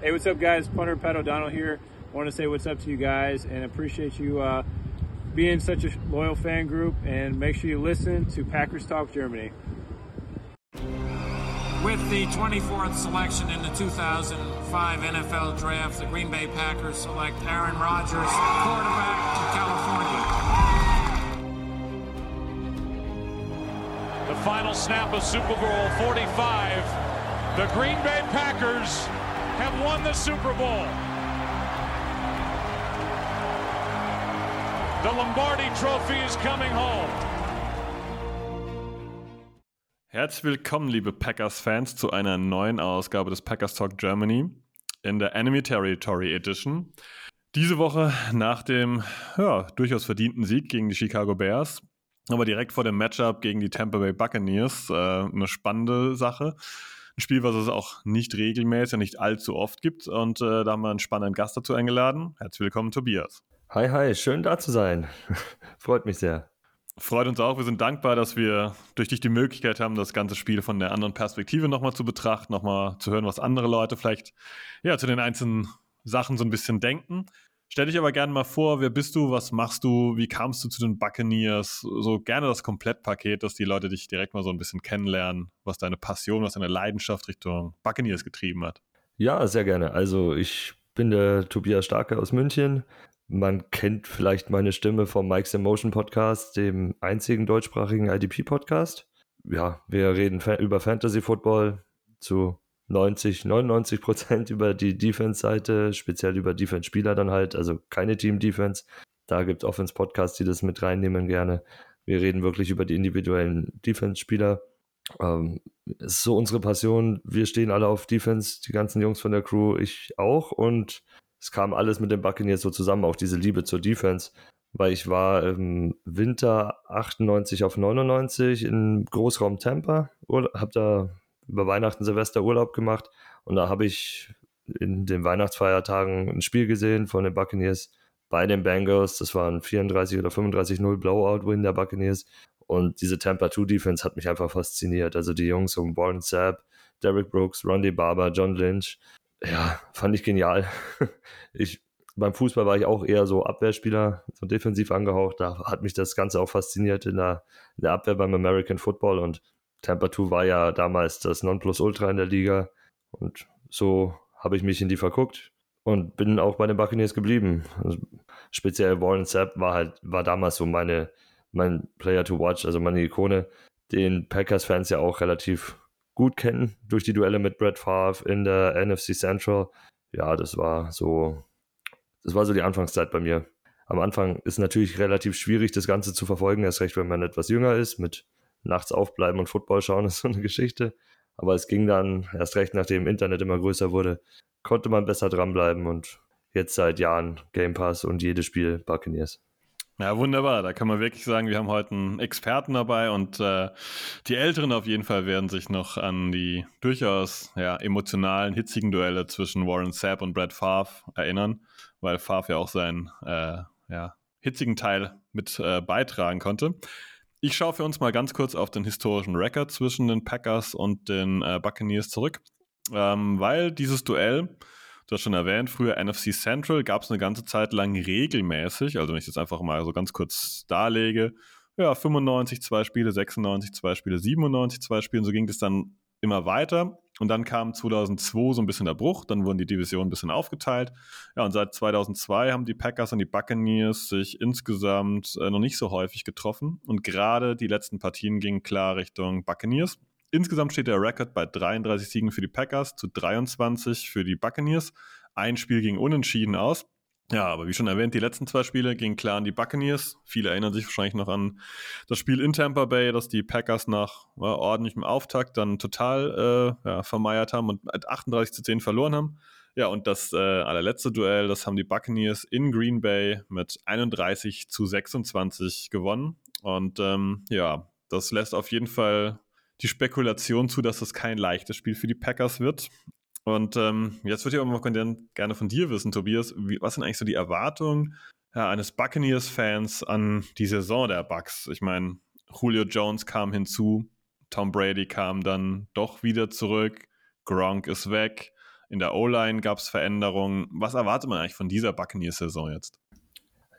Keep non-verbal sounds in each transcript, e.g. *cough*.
Hey, what's up, guys? Punter Pat O'Donnell here. Want to say what's up to you guys and appreciate you uh, being such a loyal fan group. And make sure you listen to Packers Talk Germany. With the 24th selection in the 2005 NFL Draft, the Green Bay Packers select Aaron Rodgers, quarterback of California. The final snap of Super Bowl 45. The Green Bay Packers have won the Super Bowl. The Lombardi Trophy is coming home. Herzlich willkommen, liebe Packers-Fans, zu einer neuen Ausgabe des Packers Talk Germany in der Enemy Territory Edition. Diese Woche nach dem ja, durchaus verdienten Sieg gegen die Chicago Bears, aber direkt vor dem Matchup gegen die Tampa Bay Buccaneers. Äh, eine spannende Sache. Ein Spiel, was es auch nicht regelmäßig, nicht allzu oft gibt. Und äh, da haben wir einen spannenden Gast dazu eingeladen. Herzlich willkommen, Tobias. Hi, hi, schön da zu sein. *laughs* Freut mich sehr. Freut uns auch. Wir sind dankbar, dass wir durch dich die Möglichkeit haben, das ganze Spiel von der anderen Perspektive nochmal zu betrachten, nochmal zu hören, was andere Leute vielleicht ja, zu den einzelnen Sachen so ein bisschen denken. Stell dich aber gerne mal vor, wer bist du, was machst du, wie kamst du zu den Buccaneers? So gerne das Komplettpaket, dass die Leute dich direkt mal so ein bisschen kennenlernen, was deine Passion, was deine Leidenschaft Richtung Buccaneers getrieben hat. Ja, sehr gerne. Also ich bin der Tobias Starke aus München, man kennt vielleicht meine Stimme vom Mike's Emotion Podcast, dem einzigen deutschsprachigen IDP Podcast. Ja, wir reden über Fantasy Football zu 90, 99 Prozent *laughs* über die Defense-Seite, speziell über Defense-Spieler dann halt, also keine Team-Defense. Da gibt es Offense-Podcasts, die das mit reinnehmen gerne. Wir reden wirklich über die individuellen Defense-Spieler. Ähm, ist so unsere Passion. Wir stehen alle auf Defense, die ganzen Jungs von der Crew, ich auch. Und es kam alles mit den Buccaneers so zusammen, auch diese Liebe zur Defense, weil ich war im Winter 98 auf 99 in Großraum Tampa, habe da über Weihnachten, Silvester Urlaub gemacht und da habe ich in den Weihnachtsfeiertagen ein Spiel gesehen von den Buccaneers bei den Bengals. Das war ein 34 oder 35-0 Blowout-Win der Buccaneers. Und diese Tampa 2 Defense hat mich einfach fasziniert. Also die Jungs um Warren Sapp, Derek Brooks, Rondy Barber, John Lynch, ja, fand ich genial. *laughs* Ich, beim Fußball war ich auch eher so Abwehrspieler, so defensiv angehaucht. Da hat mich das Ganze auch fasziniert in der, in der Abwehr beim American Football und 2 war ja damals das Nonplusultra in der Liga und so habe ich mich in die verguckt und bin auch bei den Buccaneers geblieben. Also speziell Warren Sapp war halt, war damals so meine, mein Player to watch, also meine Ikone, den Packers-Fans ja auch relativ gut kennen durch die Duelle mit Brett Favre in der NFC Central. Ja, das war so, das war so die Anfangszeit bei mir. Am Anfang ist natürlich relativ schwierig, das Ganze zu verfolgen, erst recht, wenn man etwas jünger ist, mit nachts aufbleiben und Football schauen, *laughs* ist so eine Geschichte. Aber es ging dann, erst recht, nachdem Internet immer größer wurde, konnte man besser dranbleiben und jetzt seit Jahren Game Pass und jedes Spiel Buccaneers. Ja, wunderbar. Da kann man wirklich sagen, wir haben heute einen Experten dabei und äh, die Älteren auf jeden Fall werden sich noch an die durchaus ja, emotionalen, hitzigen Duelle zwischen Warren Sapp und Brad Favre erinnern, weil Favre ja auch seinen äh, ja, hitzigen Teil mit äh, beitragen konnte. Ich schaue für uns mal ganz kurz auf den historischen Record zwischen den Packers und den äh, Buccaneers zurück, ähm, weil dieses Duell Du hast schon erwähnt, früher NFC Central gab es eine ganze Zeit lang regelmäßig, also wenn ich das einfach mal so ganz kurz darlege, ja, 95 zwei Spiele, 96 zwei Spiele, 97 zwei Spiele, und so ging das dann immer weiter. Und dann kam 2002 so ein bisschen der Bruch, dann wurden die Divisionen ein bisschen aufgeteilt. Ja, und seit 2002 haben die Packers und die Buccaneers sich insgesamt äh, noch nicht so häufig getroffen. Und gerade die letzten Partien gingen klar Richtung Buccaneers. Insgesamt steht der Rekord bei 33 Siegen für die Packers zu 23 für die Buccaneers. Ein Spiel ging unentschieden aus. Ja, aber wie schon erwähnt, die letzten zwei Spiele gingen klar an die Buccaneers. Viele erinnern sich wahrscheinlich noch an das Spiel in Tampa Bay, das die Packers nach ja, ordentlichem Auftakt dann total äh, ja, vermeiert haben und mit 38 zu 10 verloren haben. Ja, und das äh, allerletzte Duell, das haben die Buccaneers in Green Bay mit 31 zu 26 gewonnen. Und ähm, ja, das lässt auf jeden Fall die Spekulation zu, dass das kein leichtes Spiel für die Packers wird. Und ähm, jetzt würde ich aber mal gerne von dir wissen, Tobias, wie, was sind eigentlich so die Erwartungen ja, eines Buccaneers-Fans an die Saison der Bucks? Ich meine, Julio Jones kam hinzu, Tom Brady kam dann doch wieder zurück, Gronk ist weg. in der O-Line gab es Veränderungen. Was erwartet man eigentlich von dieser Buccaneers-Saison jetzt?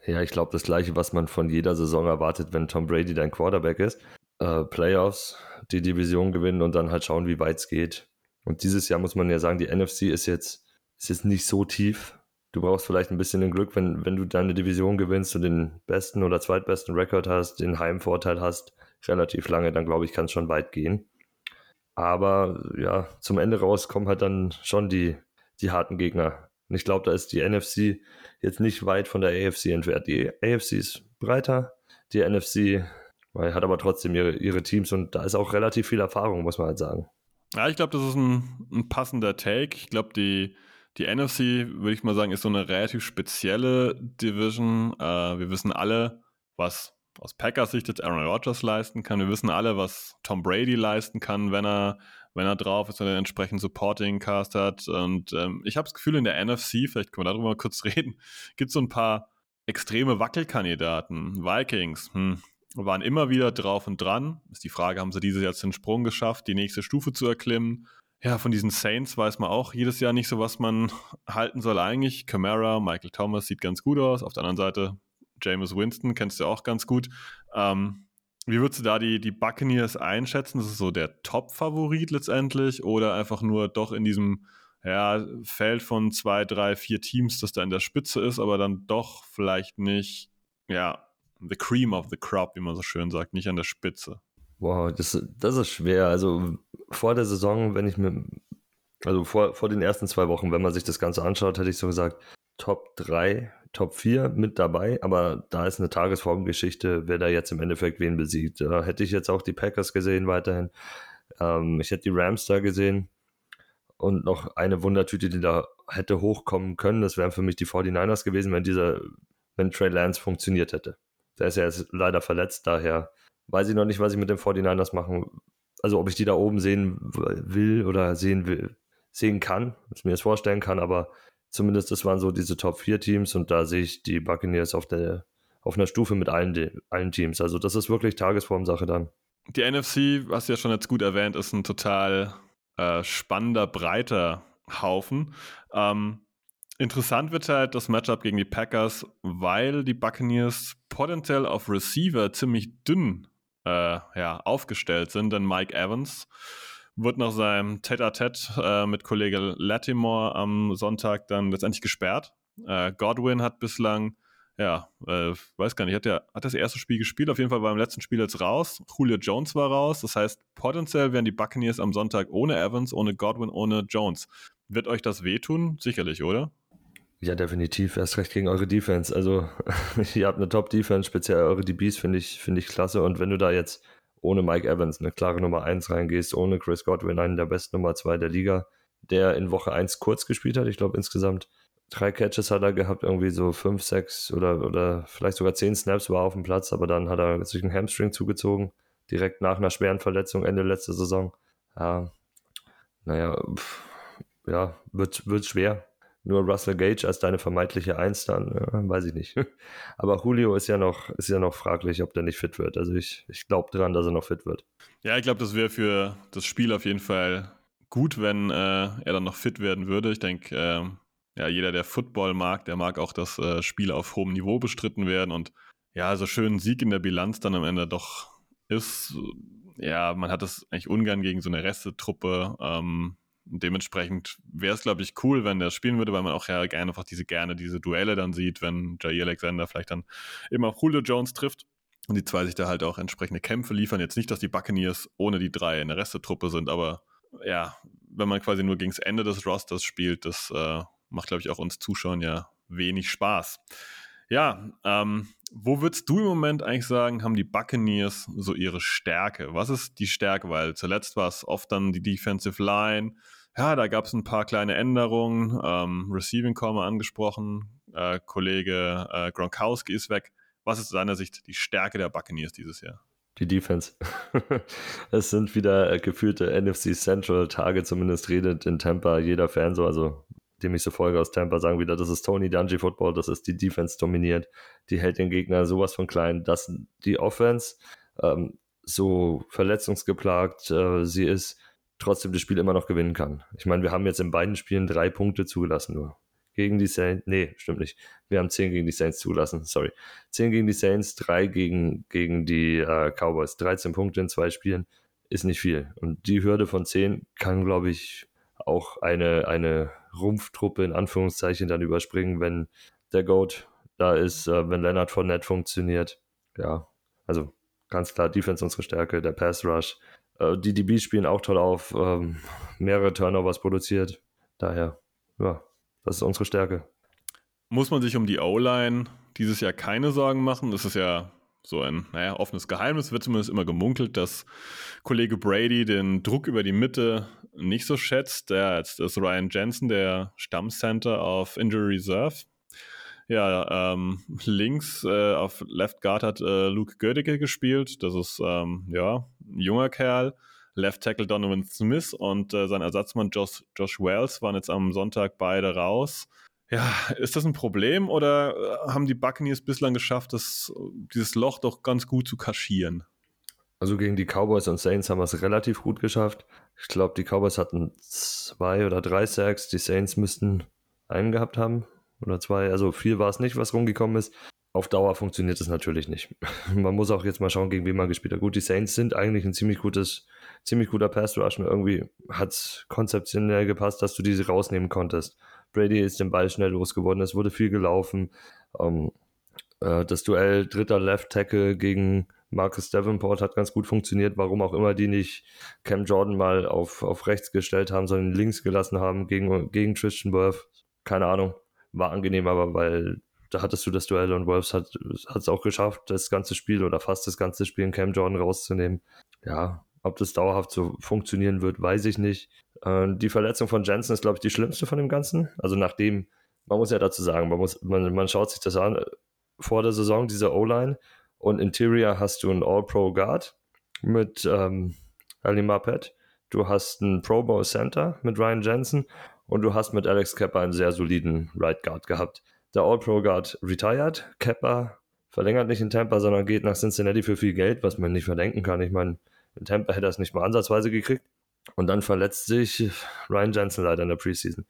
Ja, ich glaube, das Gleiche, was man von jeder Saison erwartet, wenn Tom Brady dein Quarterback ist. Äh, Playoffs, die Division gewinnen und dann halt schauen, wie weit es geht. Und dieses Jahr muss man ja sagen, die NFC ist jetzt, ist jetzt nicht so tief. Du brauchst vielleicht ein bisschen den Glück, wenn, wenn du deine Division gewinnst und den besten oder zweitbesten Rekord hast, den Heimvorteil hast, relativ lange, dann glaube ich, kann es schon weit gehen. Aber ja, zum Ende raus kommen halt dann schon die, die harten Gegner. Und ich glaube, da ist die NFC jetzt nicht weit von der AFC entfernt. Die AFC ist breiter, die NFC hat aber trotzdem ihre, ihre Teams und da ist auch relativ viel Erfahrung, muss man halt sagen. Ja, ich glaube, das ist ein, ein, passender Take. Ich glaube, die, die NFC, würde ich mal sagen, ist so eine relativ spezielle Division. Äh, wir wissen alle, was aus Packers Sicht jetzt Aaron Rodgers leisten kann. Wir wissen alle, was Tom Brady leisten kann, wenn er, wenn er drauf ist, wenn er einen entsprechenden Supporting Cast hat. Und ähm, ich habe das Gefühl, in der NFC, vielleicht können wir darüber mal kurz *laughs* reden, gibt es so ein paar extreme Wackelkandidaten. Vikings, hm, waren immer wieder drauf und dran. Ist die Frage, haben sie dieses Jahr den Sprung geschafft, die nächste Stufe zu erklimmen? Ja, von diesen Saints weiß man auch jedes Jahr nicht so, was man *laughs* halten soll eigentlich. Camara, Michael Thomas sieht ganz gut aus. Auf der anderen Seite James Winston, kennst du auch ganz gut. Ähm, wie würdest du da die, die Buccaneers einschätzen? Ist es so der Top-Favorit letztendlich oder einfach nur doch in diesem ja, Feld von zwei, drei, vier Teams, das da in der Spitze ist, aber dann doch vielleicht nicht, ja, the cream of the crop, wie man so schön sagt, nicht an der Spitze. Wow, das, das ist schwer. Also vor der Saison, wenn ich mir, also vor, vor den ersten zwei Wochen, wenn man sich das Ganze anschaut, hätte ich so gesagt, Top 3, Top 4 mit dabei, aber da ist eine Tagesformgeschichte, wer da jetzt im Endeffekt wen besiegt. Da hätte ich jetzt auch die Packers gesehen weiterhin. Ähm, ich hätte die Rams da gesehen und noch eine Wundertüte, die da hätte hochkommen können. Das wären für mich die 49ers gewesen, wenn dieser, wenn Trey Lance funktioniert hätte. Der ist ja jetzt leider verletzt, daher weiß ich noch nicht, was ich mit den 49ers machen. Also ob ich die da oben sehen will oder sehen will, sehen kann, was mir das vorstellen kann, aber zumindest das waren so diese Top 4 Teams und da sehe ich die Buccaneers auf der auf einer Stufe mit allen, allen Teams. Also das ist wirklich Tagesformsache dann. Die NFC, du ja schon jetzt gut erwähnt, ist ein total äh, spannender, breiter Haufen. Ähm, Interessant wird halt das Matchup gegen die Packers, weil die Buccaneers potenziell auf Receiver ziemlich dünn äh, ja, aufgestellt sind, denn Mike Evans wird nach seinem Tête-à-Tête äh, mit Kollege Latimore am Sonntag dann letztendlich gesperrt. Äh, Godwin hat bislang, ja, äh, weiß gar nicht, hat, der, hat das erste Spiel gespielt, auf jeden Fall war im letzten Spiel jetzt raus. Julio Jones war raus, das heißt, potenziell wären die Buccaneers am Sonntag ohne Evans, ohne Godwin, ohne Jones. Wird euch das wehtun? Sicherlich, oder? Ja, definitiv. Erst recht gegen eure Defense. Also, *laughs* ihr habt eine Top-Defense, speziell eure DBs finde ich, finde ich klasse. Und wenn du da jetzt ohne Mike Evans eine klare Nummer 1 reingehst, ohne Chris Godwin, einen der besten Nummer 2 der Liga, der in Woche 1 kurz gespielt hat, ich glaube insgesamt drei Catches hat er gehabt, irgendwie so 5, 6 oder, oder vielleicht sogar 10 Snaps war auf dem Platz, aber dann hat er sich einen Hamstring zugezogen, direkt nach einer schweren Verletzung Ende letzter Saison. Ja, naja, pff, ja, wird, wird schwer nur Russell Gage als deine vermeintliche Eins dann, ja, weiß ich nicht. *laughs* Aber Julio ist ja noch, ist ja noch fraglich, ob der nicht fit wird. Also ich, ich glaube dran, dass er noch fit wird. Ja, ich glaube, das wäre für das Spiel auf jeden Fall gut, wenn äh, er dann noch fit werden würde. Ich denke, äh, ja, jeder, der Football mag, der mag auch, dass äh, Spiele auf hohem Niveau bestritten werden und ja, so schön Sieg in der Bilanz dann am Ende doch ist. Ja, man hat das eigentlich ungern gegen so eine Restetruppe. Ähm, dementsprechend wäre es, glaube ich, cool, wenn der spielen würde, weil man auch ja gerne einfach diese gerne diese Duelle dann sieht, wenn Jair Alexander vielleicht dann immer auf Julio Jones trifft und die zwei sich da halt auch entsprechende Kämpfe liefern. Jetzt nicht, dass die Buccaneers ohne die drei in der Restetruppe sind, aber ja, wenn man quasi nur gegen das Ende des Rosters spielt, das äh, macht, glaube ich, auch uns Zuschauern ja wenig Spaß. Ja, ähm, wo würdest du im Moment eigentlich sagen, haben die Buccaneers so ihre Stärke? Was ist die Stärke? Weil zuletzt war es oft dann die Defensive Line, ja, da gab es ein paar kleine Änderungen. Ähm, Receiving Core angesprochen. Äh, Kollege äh, Gronkowski ist weg. Was ist aus deiner Sicht die Stärke der Buccaneers dieses Jahr? Die Defense. *laughs* es sind wieder äh, gefühlte NFC Central Tage, zumindest redet in Tampa jeder Fan so, also dem ich so folge aus Tampa, sagen wieder, das ist Tony Dungy Football, das ist die Defense dominiert, die hält den Gegner sowas von klein, dass die Offense ähm, so verletzungsgeplagt äh, sie ist, trotzdem das Spiel immer noch gewinnen kann. Ich meine, wir haben jetzt in beiden Spielen drei Punkte zugelassen nur. Gegen die Saints, nee, stimmt nicht. Wir haben zehn gegen die Saints zugelassen, sorry. Zehn gegen die Saints, drei gegen, gegen die äh, Cowboys. 13 Punkte in zwei Spielen ist nicht viel. Und die Hürde von zehn kann, glaube ich, auch eine, eine Rumpftruppe in Anführungszeichen dann überspringen, wenn der Goat da ist, äh, wenn Leonard von Net funktioniert. Ja, also ganz klar, Defense unsere Stärke, der Pass Rush. Äh, die DBs spielen auch toll auf, ähm, mehrere Turnovers produziert. Daher, ja, das ist unsere Stärke. Muss man sich um die O-Line dieses Jahr keine Sorgen machen? Das ist ja so ein, naja, offenes Geheimnis, wird zumindest immer gemunkelt, dass Kollege Brady den Druck über die Mitte nicht so schätzt. Ja, jetzt ist Ryan Jensen, der Stammcenter auf Injury Reserve. Ja, ähm, *laughs* links äh, auf Left Guard hat äh, Luke Gödicke gespielt. Das ist, ähm, ja, ein junger Kerl. Left Tackle Donovan Smith und äh, sein Ersatzmann Josh, Josh Wells waren jetzt am Sonntag beide raus. Ja, ist das ein Problem oder äh, haben die Buccaneers bislang geschafft, das, dieses Loch doch ganz gut zu kaschieren? Also gegen die Cowboys und Saints haben wir es relativ gut geschafft. Ich glaube, die Cowboys hatten zwei oder drei Sacks, die Saints müssten einen gehabt haben oder zwei. Also viel war es nicht, was rumgekommen ist. Auf Dauer funktioniert es natürlich nicht. *laughs* Man muss auch jetzt mal schauen, gegen wen man gespielt hat. Gut, die Saints sind eigentlich ein ziemlich gutes, ziemlich guter Pass Rush. Und irgendwie hat es konzeptionell gepasst, dass du diese rausnehmen konntest. Brady ist den Ball schnell losgeworden, es wurde viel gelaufen. Ähm, äh, das Duell dritter Left Tackle gegen Marcus Davenport hat ganz gut funktioniert, warum auch immer die nicht Cam Jordan mal auf, auf rechts gestellt haben, sondern links gelassen haben gegen, gegen Christian Worth. Keine Ahnung, war angenehm, aber weil da hattest du das Duell und Wolves hat es auch geschafft, das ganze Spiel oder fast das ganze Spiel in Cam Jordan rauszunehmen. Ja, ob das dauerhaft so funktionieren wird, weiß ich nicht. Äh, die Verletzung von Jensen ist, glaube ich, die schlimmste von dem Ganzen. Also nachdem, man muss ja dazu sagen, man, muss, man, man schaut sich das an, vor der Saison, diese O-Line und Interior hast du einen All-Pro Guard mit ähm, Ali Marpet. Du hast einen Pro Bowl Center mit Ryan Jensen und du hast mit Alex Kepper einen sehr soliden Right Guard gehabt. Der All-Pro Guard retired. Kepper verlängert nicht in Tampa, sondern geht nach Cincinnati für viel Geld, was man nicht verdenken kann. Ich meine, in Tampa hätte er es nicht mal ansatzweise gekriegt. Und dann verletzt sich Ryan Jensen leider in der Preseason.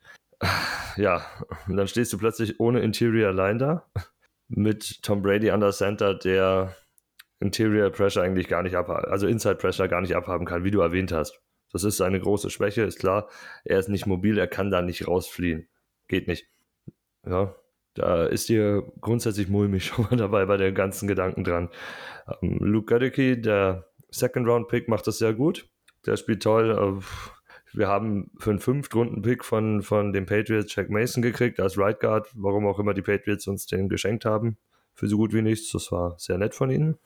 Ja, und dann stehst du plötzlich ohne Interior allein da. Mit Tom Brady an der Center, der Interior Pressure eigentlich gar nicht abhaben, also Inside Pressure gar nicht abhaben kann, wie du erwähnt hast. Das ist seine große Schwäche, ist klar. Er ist nicht mobil, er kann da nicht rausfliehen. Geht nicht. Ja, da ist dir grundsätzlich mulmig *laughs* schon mal dabei bei den ganzen Gedanken dran. Ähm, Luke Gödecke, der Second Round Pick, macht das sehr gut. Der spielt toll. Äh, wir haben für einen Fünft-Runden-Pick von, von den Patriots Jack Mason gekriegt als Right Guard, warum auch immer die Patriots uns den geschenkt haben. Für so gut wie nichts. Das war sehr nett von ihnen.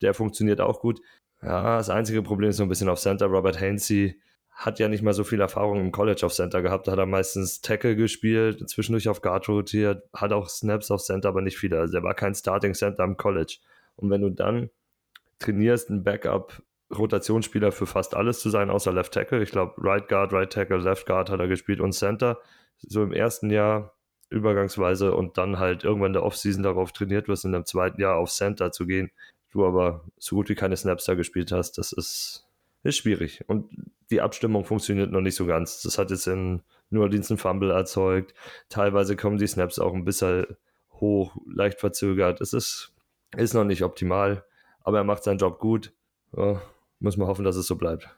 Der funktioniert auch gut. Ja, das einzige Problem ist so ein bisschen auf Center. Robert Hainsey hat ja nicht mal so viel Erfahrung im College auf Center gehabt. Da hat er meistens Tackle gespielt, zwischendurch auf Guard rotiert, hat auch Snaps auf Center, aber nicht viele. Also er war kein Starting Center im College. Und wenn du dann trainierst, einen Backup Rotationsspieler für fast alles zu sein, außer Left Tackle. Ich glaube, Right Guard, Right Tackle, Left Guard hat er gespielt und Center. So im ersten Jahr übergangsweise und dann halt irgendwann in der Offseason darauf trainiert wirst, in dem zweiten Jahr auf Center zu gehen du aber so gut wie keine Snaps da gespielt hast, das ist, ist schwierig. Und die Abstimmung funktioniert noch nicht so ganz. Das hat jetzt in New Orleans einen Fumble erzeugt. Teilweise kommen die Snaps auch ein bisschen hoch, leicht verzögert. Es ist, ist noch nicht optimal, aber er macht seinen Job gut. Ja, muss man hoffen, dass es so bleibt.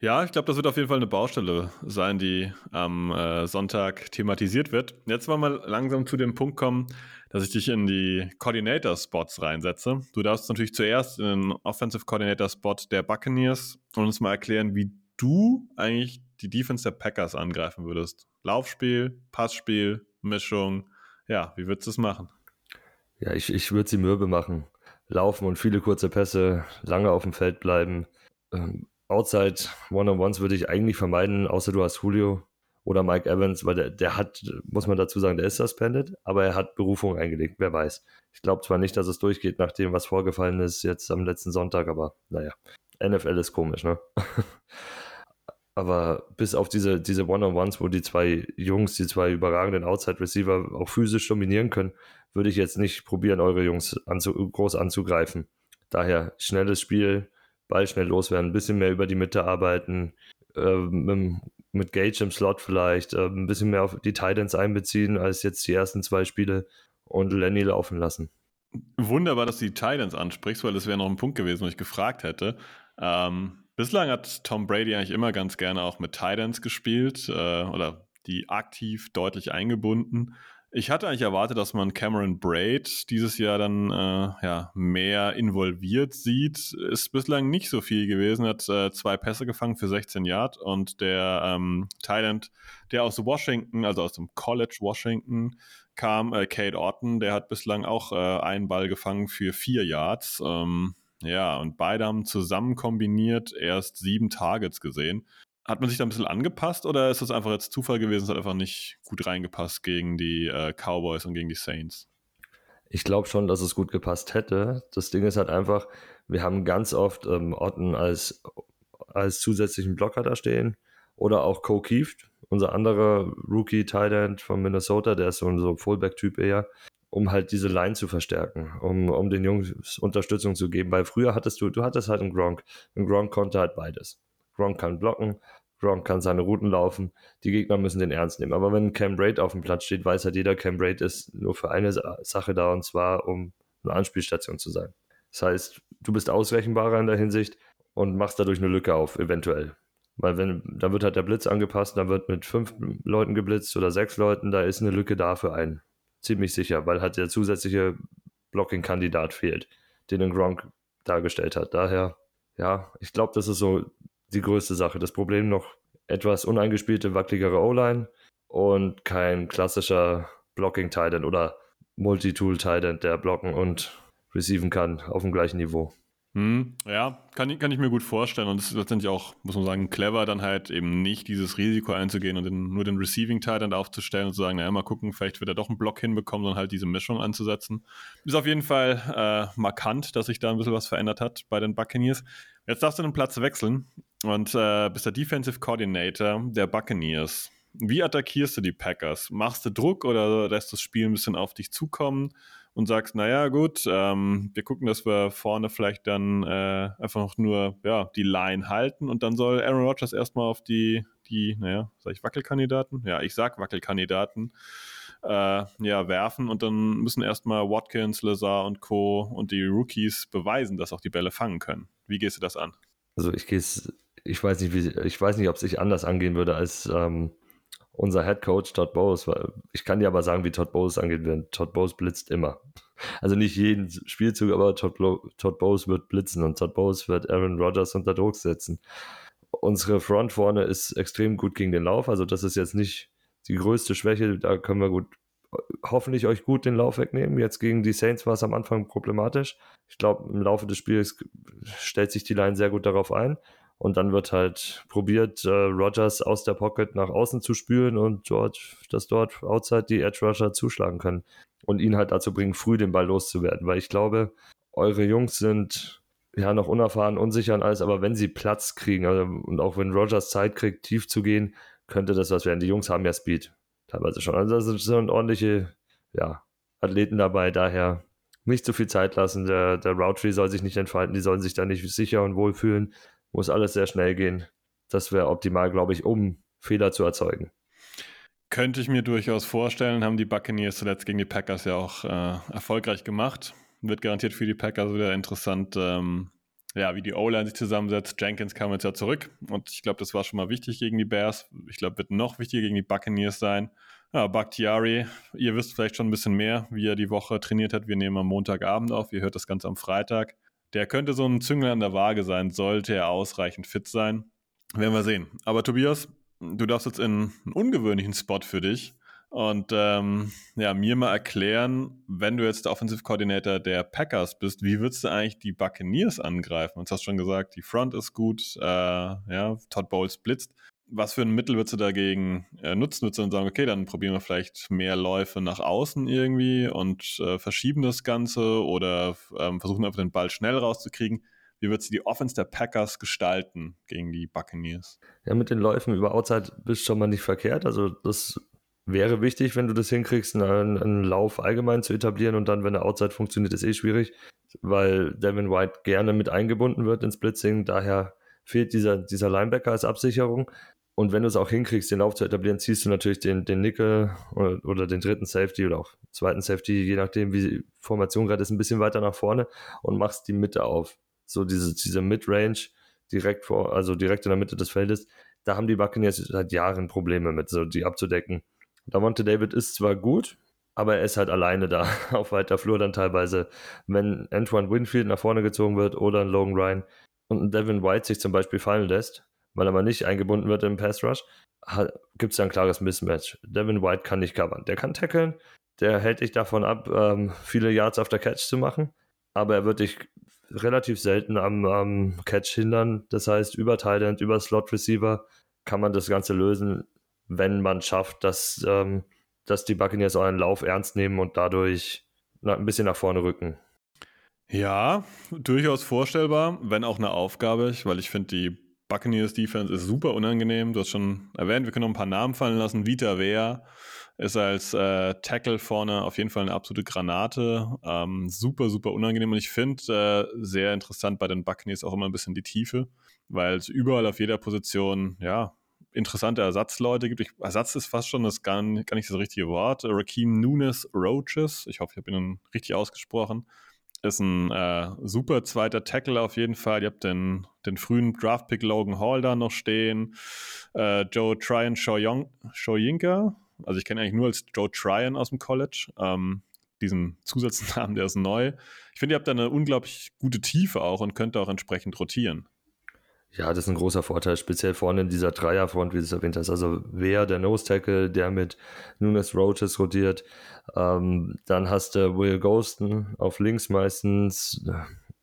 Ja, ich glaube, das wird auf jeden Fall eine Baustelle sein, die am äh, Sonntag thematisiert wird. Jetzt wollen wir langsam zu dem Punkt kommen, dass ich dich in die Coordinator-Spots reinsetze. Du darfst natürlich zuerst in den Offensive Coordinator-Spot der Buccaneers und uns mal erklären, wie du eigentlich die Defense der Packers angreifen würdest. Laufspiel, Passspiel, Mischung. Ja, wie würdest du es machen? Ja, ich, ich würde sie mürbe machen. Laufen und viele kurze Pässe, lange auf dem Feld bleiben. Ähm, Outside One-on-Ones würde ich eigentlich vermeiden, außer du hast Julio oder Mike Evans, weil der, der hat, muss man dazu sagen, der ist suspended, aber er hat Berufung eingelegt, wer weiß. Ich glaube zwar nicht, dass es durchgeht nach dem, was vorgefallen ist jetzt am letzten Sonntag, aber naja, NFL ist komisch, ne? *laughs* aber bis auf diese, diese One-on-Ones, wo die zwei Jungs, die zwei überragenden Outside-Receiver auch physisch dominieren können, würde ich jetzt nicht probieren, eure Jungs anzu groß anzugreifen. Daher schnelles Spiel, Ball schnell loswerden, ein bisschen mehr über die Mitte arbeiten, äh, mit, Gage im Slot vielleicht äh, ein bisschen mehr auf die Titans einbeziehen als jetzt die ersten zwei Spiele und Lenny laufen lassen. Wunderbar, dass du die Titans ansprichst, weil das wäre noch ein Punkt gewesen, wo ich gefragt hätte. Ähm, bislang hat Tom Brady eigentlich immer ganz gerne auch mit Titans gespielt äh, oder die aktiv deutlich eingebunden. Ich hatte eigentlich erwartet, dass man Cameron Braid dieses Jahr dann äh, ja, mehr involviert sieht. Ist bislang nicht so viel gewesen, hat äh, zwei Pässe gefangen für 16 Yard und der ähm, Thailand, der aus Washington, also aus dem College Washington kam, äh, Kate Orton, der hat bislang auch äh, einen Ball gefangen für vier Yards. Ähm, ja, und beide haben zusammen kombiniert erst sieben Targets gesehen. Hat man sich da ein bisschen angepasst oder ist das einfach jetzt Zufall gewesen? Es hat einfach nicht gut reingepasst gegen die äh, Cowboys und gegen die Saints. Ich glaube schon, dass es gut gepasst hätte. Das Ding ist halt einfach, wir haben ganz oft ähm, Otten als, als zusätzlichen Blocker da stehen oder auch Cole Keefe, unser anderer Rookie Tight von Minnesota, der ist so ein so Fullback-Typ eher, um halt diese Line zu verstärken, um, um den Jungs Unterstützung zu geben. Weil früher hattest du, du hattest halt einen Gronk. Ein Gronk konnte halt beides. Gronk kann blocken, Gronk kann seine Routen laufen, die Gegner müssen den ernst nehmen. Aber wenn Cam Braid auf dem Platz steht, weiß halt jeder, Cam Braid ist nur für eine Sache da und zwar, um eine Anspielstation zu sein. Das heißt, du bist ausrechenbarer in der Hinsicht und machst dadurch eine Lücke auf, eventuell. Weil wenn, da wird halt der Blitz angepasst, dann wird mit fünf Leuten geblitzt oder sechs Leuten, da ist eine Lücke da für einen. Ziemlich sicher, weil halt der zusätzliche Blocking-Kandidat fehlt, den Gronk dargestellt hat. Daher, ja, ich glaube, das ist so die größte Sache. Das Problem noch etwas uneingespielte, wackeligere O-Line und kein klassischer Blocking-Titan oder Multitool-Titan, der blocken und receiven kann auf dem gleichen Niveau. Hm, ja, kann, kann ich mir gut vorstellen. Und es ist letztendlich auch, muss man sagen, clever, dann halt eben nicht dieses Risiko einzugehen und den, nur den Receiving-Teil dann aufzustellen und zu sagen, naja, mal gucken, vielleicht wird er doch einen Block hinbekommen, sondern halt diese Mischung anzusetzen. Ist auf jeden Fall äh, markant, dass sich da ein bisschen was verändert hat bei den Buccaneers. Jetzt darfst du den Platz wechseln und äh, bist der Defensive Coordinator der Buccaneers. Wie attackierst du die Packers? Machst du Druck oder lässt das Spiel ein bisschen auf dich zukommen und sagst, naja, gut, ähm, wir gucken, dass wir vorne vielleicht dann äh, einfach nur ja, die Line halten und dann soll Aaron Rodgers erstmal auf die, die, naja, sag ich Wackelkandidaten? Ja, ich sag Wackelkandidaten, äh, ja, werfen und dann müssen erstmal Watkins, Lazar und Co. und die Rookies beweisen, dass auch die Bälle fangen können. Wie gehst du das an? Also ich gehe es ich weiß nicht, wie, ich weiß nicht, ob es sich anders angehen würde als ähm, unser Head Coach Todd Bowles. Ich kann dir aber sagen, wie Todd Bowles angeht. Denn Todd Bowles blitzt immer. *laughs* Also nicht jeden Spielzug, aber Todd, Todd Bowles wird blitzen und Todd Bowles wird Aaron Rodgers unter Druck setzen. Unsere Front vorne ist extrem gut gegen den Lauf. Also das ist jetzt nicht die größte Schwäche. Da können wir gut, hoffentlich euch gut den Lauf wegnehmen. Jetzt gegen die Saints war es am Anfang problematisch. Ich glaube, im Laufe des Spiels stellt sich die Line sehr gut darauf ein. Und dann wird halt probiert, äh, Rogers aus der Pocket nach außen zu spülen und dort, dass dort outside die Edge Rusher zuschlagen können. Und ihn halt dazu bringen, früh den Ball loszuwerden. Weil ich glaube, eure Jungs sind ja noch unerfahren, unsicher und alles, aber wenn sie Platz kriegen also, und auch wenn Rogers Zeit kriegt, tief zu gehen, könnte das was werden. Die Jungs haben ja Speed, teilweise schon. Also das sind ordentliche ja, Athleten dabei, daher nicht zu viel Zeit lassen. Der, der Route Tree soll sich nicht entfalten, die sollen sich da nicht sicher und wohl fühlen muss alles sehr schnell gehen. Das wäre optimal, glaube ich, um Fehler zu erzeugen. Könnte ich mir durchaus vorstellen, haben die Buccaneers zuletzt gegen die Packers ja auch äh, erfolgreich gemacht. Wird garantiert für die Packers wieder interessant, ähm, ja, wie die O-Line sich zusammensetzt. Jenkins kam jetzt ja zurück und ich glaube, das war schon mal wichtig gegen die Bears. Ich glaube, wird noch wichtiger gegen die Buccaneers sein. Ja, Bakhtiari, ihr wisst vielleicht schon ein bisschen mehr, wie er die Woche trainiert hat. Wir nehmen am Montagabend auf, ihr hört das Ganze am Freitag. Der könnte so ein Züngler an der Waage sein, sollte er ausreichend fit sein. Werden wir sehen. Aber Tobias, du darfst jetzt in einen ungewöhnlichen Spot für dich und ähm, ja, mir mal erklären, wenn du jetzt der Offensive Coordinator der Packers bist, wie würdest du eigentlich die Buccaneers angreifen? Du hast schon gesagt, die Front ist gut, äh, ja, Todd Bowles blitzt was für ein Mittel würdest du dagegen äh, nutzen? Würdest du dann sagen, okay, dann probieren wir vielleicht mehr Läufe nach außen irgendwie und äh, verschieben das Ganze oder ähm, versuchen einfach den Ball schnell rauszukriegen? Wie würdest du die Offense der Packers gestalten gegen die Buccaneers? Ja, mit den Läufen über Outside bist du schon mal nicht verkehrt. Also das wäre wichtig, wenn du das hinkriegst, einen, einen Lauf allgemein zu etablieren und dann, wenn der Outside funktioniert, ist eh schwierig, weil Devin White gerne mit eingebunden wird ins Blitzing. Daher fehlt dieser, dieser Linebacker als Absicherung. Und wenn du es auch hinkriegst, den Lauf zu etablieren, ziehst du natürlich den, den Nickel oder, oder den dritten Safety oder auch zweiten Safety, je nachdem, wie die Formation gerade ist, ein bisschen weiter nach vorne und machst die Mitte auf. So diese, diese Mid-Range direkt vor, also direkt in der Mitte des Feldes. Da haben die Buccaneers seit Jahren Probleme mit, so die abzudecken. Davonte David ist zwar gut, aber er ist halt alleine da *laughs* auf weiter Flur dann teilweise. Wenn Antoine Winfield nach vorne gezogen wird oder ein Logan Ryan und ein Devin White sich zum Beispiel fallen lässt, weil er mal nicht eingebunden wird im Pass Rush, gibt es da ein klares Mismatch. Devin White kann nicht covern. Der kann tackeln, der hält dich davon ab, ähm, viele Yards auf der Catch zu machen, aber er wird dich relativ selten am, am Catch hindern. Das heißt, über Thailand, über Slot Receiver kann man das Ganze lösen, wenn man schafft, dass, ähm, dass die Buccaneers euren Lauf ernst nehmen und dadurch ein bisschen nach vorne rücken. Ja, durchaus vorstellbar, wenn auch eine Aufgabe, weil ich finde, die Buccaneers Defense ist super unangenehm. Du hast schon erwähnt, wir können noch ein paar Namen fallen lassen. Vita Wea ist als äh, Tackle vorne auf jeden Fall eine absolute Granate. Ähm, super, super unangenehm. Und ich finde äh, sehr interessant bei den Buccaneers auch immer ein bisschen die Tiefe, weil es überall auf jeder Position, ja, interessante Ersatzleute gibt. Ich, Ersatz ist fast schon das gar, gar nicht das richtige Wort. Raheem Nunes Roaches, ich hoffe, ich habe ihn richtig ausgesprochen ist ein äh, super zweiter Tackle auf jeden Fall. Ihr habt den, den frühen Draftpick Logan Hall da noch stehen. Äh, Joe Tryon Shoyinka. Also ich kenne eigentlich nur als Joe Tryon aus dem College. Ähm, diesen Zusatznamen, der ist neu. Ich finde, ihr habt da eine unglaublich gute Tiefe auch und könnt auch entsprechend rotieren. Ja, das ist ein großer Vorteil, speziell vorne in dieser Dreierfront, wie du es erwähnt hast. Also wer der Nose Tackle, der mit Nunes Roaches rotiert. Ähm, dann hast du Will Ghosten auf links meistens.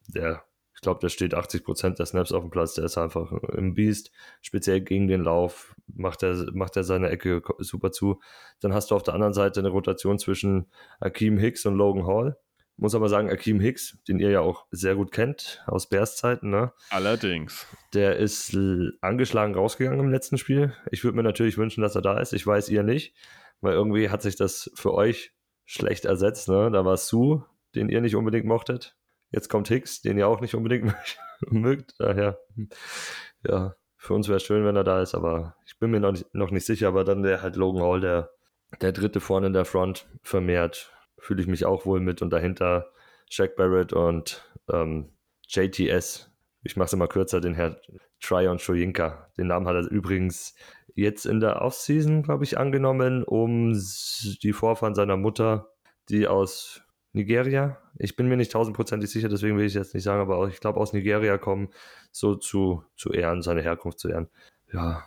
Der, ich glaube, der steht 80% der Snaps auf dem Platz. Der ist einfach im Beast. Speziell gegen den Lauf macht er, macht er seine Ecke super zu. Dann hast du auf der anderen Seite eine Rotation zwischen Akeem Hicks und Logan Hall muss aber sagen, Akeem Hicks, den ihr ja auch sehr gut kennt aus Bears Zeiten, ne? Allerdings. Der ist angeschlagen rausgegangen im letzten Spiel. Ich würde mir natürlich wünschen, dass er da ist. Ich weiß ihr nicht, weil irgendwie hat sich das für euch schlecht ersetzt, ne? Da war Sue, den ihr nicht unbedingt mochtet. Jetzt kommt Hicks, den ihr auch nicht unbedingt *laughs* mögt. Daher, ja, für uns wäre es schön, wenn er da ist, aber ich bin mir noch nicht, noch nicht sicher. Aber dann wäre halt Logan Hall der, der dritte vorne in der Front vermehrt fühle ich mich auch wohl mit und dahinter Shaq Barrett und ähm, JTS. Ich mache es immer kürzer, den Herr Tryon Shoyinka. Den Namen hat er übrigens jetzt in der Offseason, glaube ich, angenommen, um die Vorfahren seiner Mutter, die aus Nigeria, ich bin mir nicht tausendprozentig sicher, deswegen will ich jetzt nicht sagen, aber auch, ich glaube aus Nigeria kommen, so zu, zu ehren, seine Herkunft zu ehren. Ja.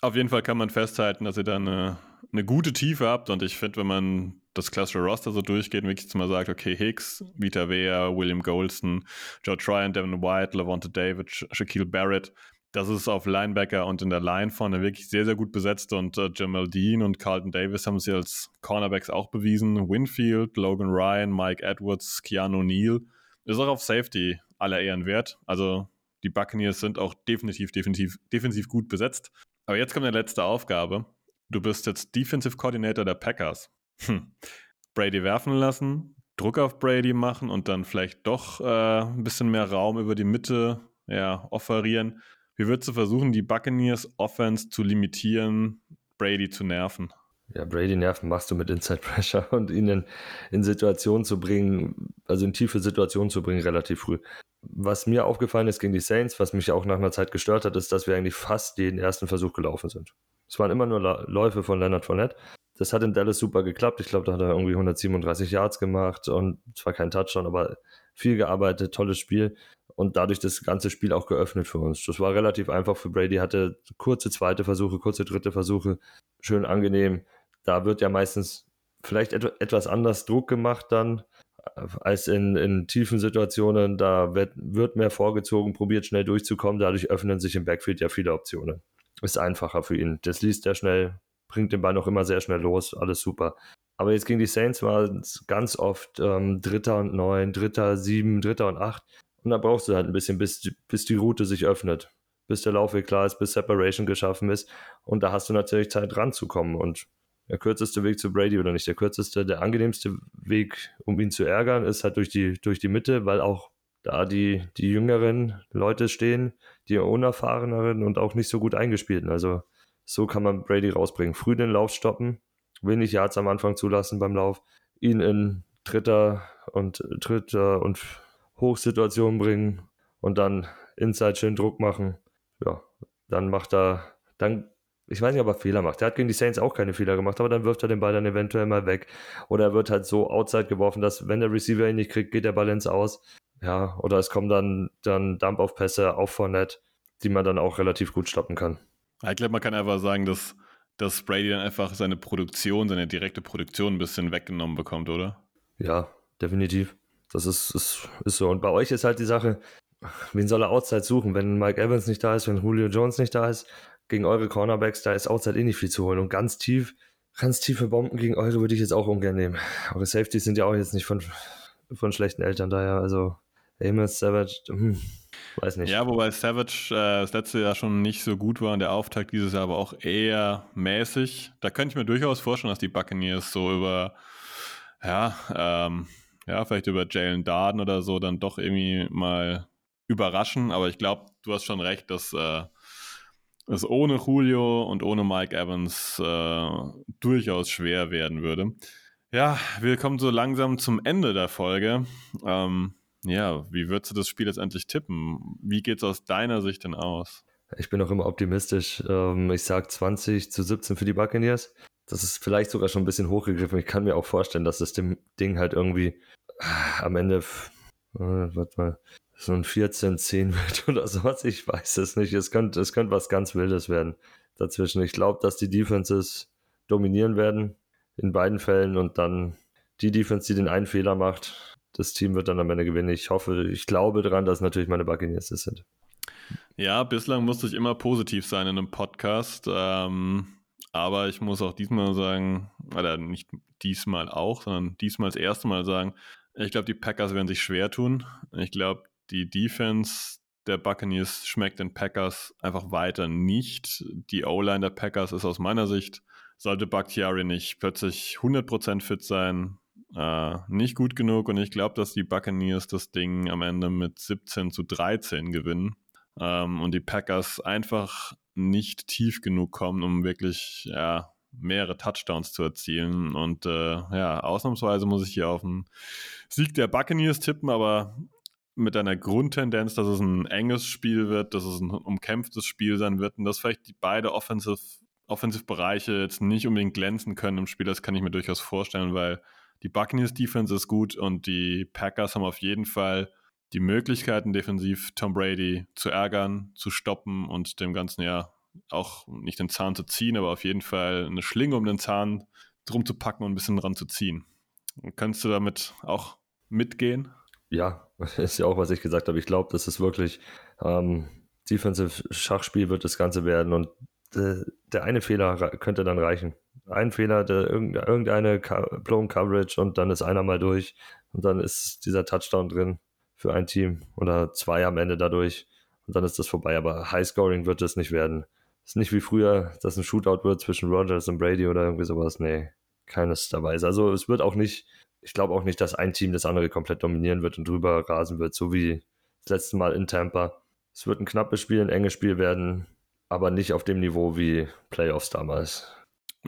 Auf jeden Fall kann man festhalten, dass ihr da eine, eine gute Tiefe habt und ich finde, wenn man das klassische Roster so durchgeht und wirklich mal sagt, okay, Hicks, Vita Vea, William Goldston, Joe Tryon, Devin White, Levante David, Shaquille Barrett, das ist auf Linebacker und in der Line vorne wirklich sehr, sehr gut besetzt und äh, Jamal Dean und Carlton Davis haben sie als Cornerbacks auch bewiesen. Winfield, Logan Ryan, Mike Edwards, Keanu Neal. Ist auch auf Safety aller Ehren wert. Also die Buccaneers sind auch definitiv, definitiv, defensiv gut besetzt. Aber jetzt kommt die letzte Aufgabe. Du bist jetzt Defensive Coordinator der Packers hm, Brady werfen lassen, Druck auf Brady machen und dann vielleicht doch äh, ein bisschen mehr Raum über die Mitte ja, offerieren. Wie würdest du versuchen, die Buccaneers Offense zu limitieren, Brady zu nerven? Ja, Brady nerven machst du mit Inside Pressure *laughs* und ihn in, in Situationen zu bringen, also in tiefe Situationen zu bringen, relativ früh. Was mir aufgefallen ist gegen die Saints, was mich auch nach einer Zeit gestört hat, ist, dass wir eigentlich fast den ersten Versuch gelaufen sind. Es waren immer nur Läufe von Leonard Fournette das hat in Dallas super geklappt. Ich glaube, da hat er irgendwie 137 Yards gemacht und zwar kein Touchdown, aber viel gearbeitet, tolles Spiel und dadurch das ganze Spiel auch geöffnet für uns. Das war relativ einfach für Brady, hatte kurze zweite Versuche, kurze dritte Versuche, schön angenehm. Da wird ja meistens vielleicht et etwas anders Druck gemacht dann als in, in tiefen Situationen. Da wird, wird mehr vorgezogen, probiert schnell durchzukommen. Dadurch öffnen sich im Backfield ja viele Optionen. Ist einfacher für ihn. Das liest er schnell, bringt den Ball noch immer sehr schnell los, alles super. Aber jetzt gegen die Saints war es ganz oft ähm, Dritter und Neun, Dritter, Sieben, Dritter und Acht. Und da brauchst du halt ein bisschen, bis, bis die Route sich öffnet, bis der Laufweg klar ist, bis Separation geschaffen ist. Und da hast du natürlich Zeit ranzukommen. Und der kürzeste Weg zu Brady oder nicht der kürzeste, der angenehmste Weg, um ihn zu ärgern, ist halt durch die, durch die Mitte, weil auch da die, die jüngeren Leute stehen, die unerfahreneren und auch nicht so gut eingespielten. Also so kann man Brady rausbringen. Früh den Lauf stoppen, wenig Yards am Anfang zulassen beim Lauf, ihn in dritter und dritter und Hochsituation bringen und dann Inside schön Druck machen. Ja, dann macht er, dann, ich weiß nicht, ob er Fehler macht. Er hat gegen die Saints auch keine Fehler gemacht, aber dann wirft er den Ball dann eventuell mal weg. Oder er wird halt so outside geworfen, dass wenn der Receiver ihn nicht kriegt, geht der ins Aus. Ja, oder es kommen dann, dann Dump auf Pässe auf Fournette, die man dann auch relativ gut stoppen kann. Ich glaube, man kann einfach sagen, dass, dass Brady dann einfach seine Produktion, seine direkte Produktion ein bisschen weggenommen bekommt, oder? Ja, definitiv. Das ist, ist, ist so. Und bei euch ist halt die Sache, wen soll er Outside suchen? Wenn Mike Evans nicht da ist, wenn Julio Jones nicht da ist, gegen eure Cornerbacks, da ist Outside eh nicht viel zu holen. Und ganz tief, ganz tiefe Bomben gegen eure würde ich jetzt auch ungern nehmen. Eure Safeties sind ja auch jetzt nicht von, von schlechten Eltern daher. Also Amos, Savage, hm, weiß nicht. Ja, wobei Savage äh, das letzte Jahr schon nicht so gut war und der Auftakt dieses Jahr aber auch eher mäßig. Da könnte ich mir durchaus vorstellen, dass die Buccaneers so über, ja, ähm, ja, vielleicht über Jalen Darden oder so dann doch irgendwie mal überraschen. Aber ich glaube, du hast schon recht, dass äh, es ohne Julio und ohne Mike Evans äh, durchaus schwer werden würde. Ja, wir kommen so langsam zum Ende der Folge. Ähm, ja, wie würdest du das Spiel jetzt endlich tippen? Wie geht es aus deiner Sicht denn aus? Ich bin auch immer optimistisch. Ähm, ich sage 20 zu 17 für die Buccaneers. Das ist vielleicht sogar schon ein bisschen hochgegriffen. Ich kann mir auch vorstellen, dass das dem Ding halt irgendwie äh, am Ende, äh, warte mal, so ein 14-10 wird *laughs* oder sowas. Ich weiß es nicht. Es könnte, es könnte was ganz Wildes werden dazwischen. Ich glaube, dass die Defenses dominieren werden in beiden Fällen und dann die Defense, die den einen Fehler macht, das Team wird dann am Ende gewinnen. Ich hoffe, ich glaube daran, dass natürlich meine Buccaneers das sind. Ja, bislang musste ich immer positiv sein in einem Podcast. Ähm, aber ich muss auch diesmal sagen, oder nicht diesmal auch, sondern diesmal das erste Mal sagen, ich glaube, die Packers werden sich schwer tun. Ich glaube, die Defense der Buccaneers schmeckt den Packers einfach weiter nicht. Die O-Line der Packers ist aus meiner Sicht, sollte Bakhtiari nicht plötzlich 100% fit sein, äh, nicht gut genug. Und ich glaube, dass die Buccaneers das Ding am Ende mit 17 zu 13 gewinnen. Ähm, und die Packers einfach nicht tief genug kommen, um wirklich ja, mehrere Touchdowns zu erzielen. Und äh, ja, ausnahmsweise muss ich hier auf einen Sieg der Buccaneers tippen, aber mit einer Grundtendenz, dass es ein enges Spiel wird, dass es ein umkämpftes Spiel sein wird und dass vielleicht die beide Offensive, Offensive jetzt nicht unbedingt glänzen können im Spiel, das kann ich mir durchaus vorstellen, weil die Buccaneers Defense ist gut und die Packers haben auf jeden Fall die Möglichkeiten, defensiv Tom Brady zu ärgern, zu stoppen und dem Ganzen ja auch nicht den Zahn zu ziehen, aber auf jeden Fall eine Schlinge um den Zahn drum zu packen und ein bisschen dran zu ziehen. Kannst du damit auch mitgehen? Ja, *laughs* ist ja auch, was ich gesagt habe. Ich glaube, das ist wirklich ähm, Defensive Schachspiel wird das Ganze werden und äh, der eine Fehler könnte dann reichen. Ein Fehler, der, irgendeine blown Coverage und dann ist einer mal durch und dann ist dieser Touchdown drin für ein Team oder zwei am Ende dadurch und dann ist das vorbei. Aber High Scoring wird es nicht werden. Ist nicht wie früher, dass ein Shootout wird zwischen Rogers und Brady oder irgendwie sowas. Nee, keines dabei ist. Also es wird auch nicht, ich glaube auch nicht, dass ein Team das andere komplett dominieren wird und drüber rasen wird, so wie das letzte Mal in Tampa. Es wird ein knappes Spiel, ein enges Spiel werden, aber nicht auf dem Niveau wie Playoffs damals.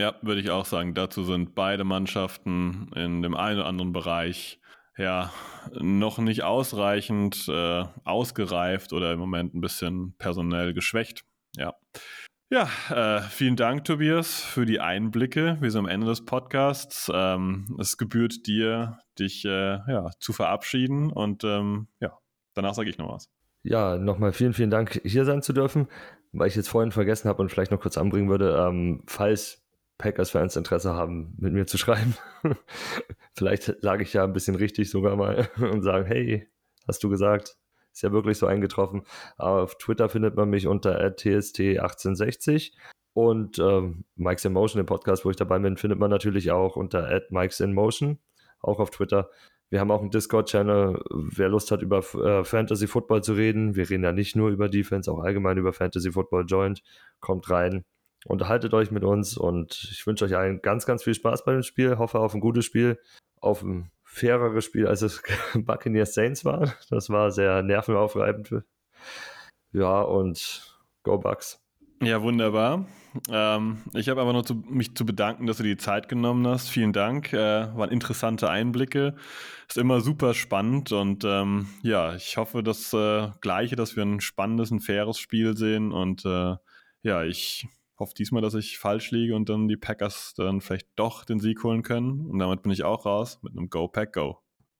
Ja, würde ich auch sagen. Dazu sind beide Mannschaften in dem einen oder anderen Bereich ja, noch nicht ausreichend äh, ausgereift oder im Moment ein bisschen personell geschwächt. Ja. Ja, äh, vielen Dank, Tobias, für die Einblicke. Wir sind am Ende des Podcasts. Ähm, es gebührt dir, dich äh, ja, zu verabschieden und ähm, ja, danach sage ich noch was. Ja, nochmal vielen, vielen Dank, hier sein zu dürfen. Weil ich jetzt vorhin vergessen habe und vielleicht noch kurz anbringen würde, ähm, falls Packers-Fans Interesse haben, mit mir zu schreiben. *laughs* Vielleicht lag ich ja ein bisschen richtig sogar mal *laughs* und sagen, hey, hast du gesagt? Ist ja wirklich so eingetroffen. Aber auf Twitter findet man mich unter tst1860 und ähm, Mike's in Motion, den Podcast, wo ich dabei bin, findet man natürlich auch unter Mike's in Motion, auch auf Twitter. Wir haben auch einen Discord-Channel, wer Lust hat, über äh, Fantasy Football zu reden. Wir reden ja nicht nur über Defense, auch allgemein über Fantasy Football Joint. Kommt rein, unterhaltet euch mit uns und ich wünsche euch allen ganz, ganz viel Spaß bei dem Spiel. Hoffe auf ein gutes Spiel, auf ein faireres Spiel, als es *laughs* Buccaneers Saints war. Das war sehr nervenaufreibend. Ja, und Go Bucks. Ja, wunderbar. Ähm, ich habe aber nur zu, mich zu bedanken, dass du die Zeit genommen hast. Vielen Dank. Äh, waren interessante Einblicke. Ist immer super spannend und ähm, ja, ich hoffe das äh, Gleiche, dass wir ein spannendes, ein faires Spiel sehen und äh, ja, ich hoffe diesmal, dass ich falsch liege und dann die Packers dann vielleicht doch den Sieg holen können und damit bin ich auch raus mit einem Go Pack Go.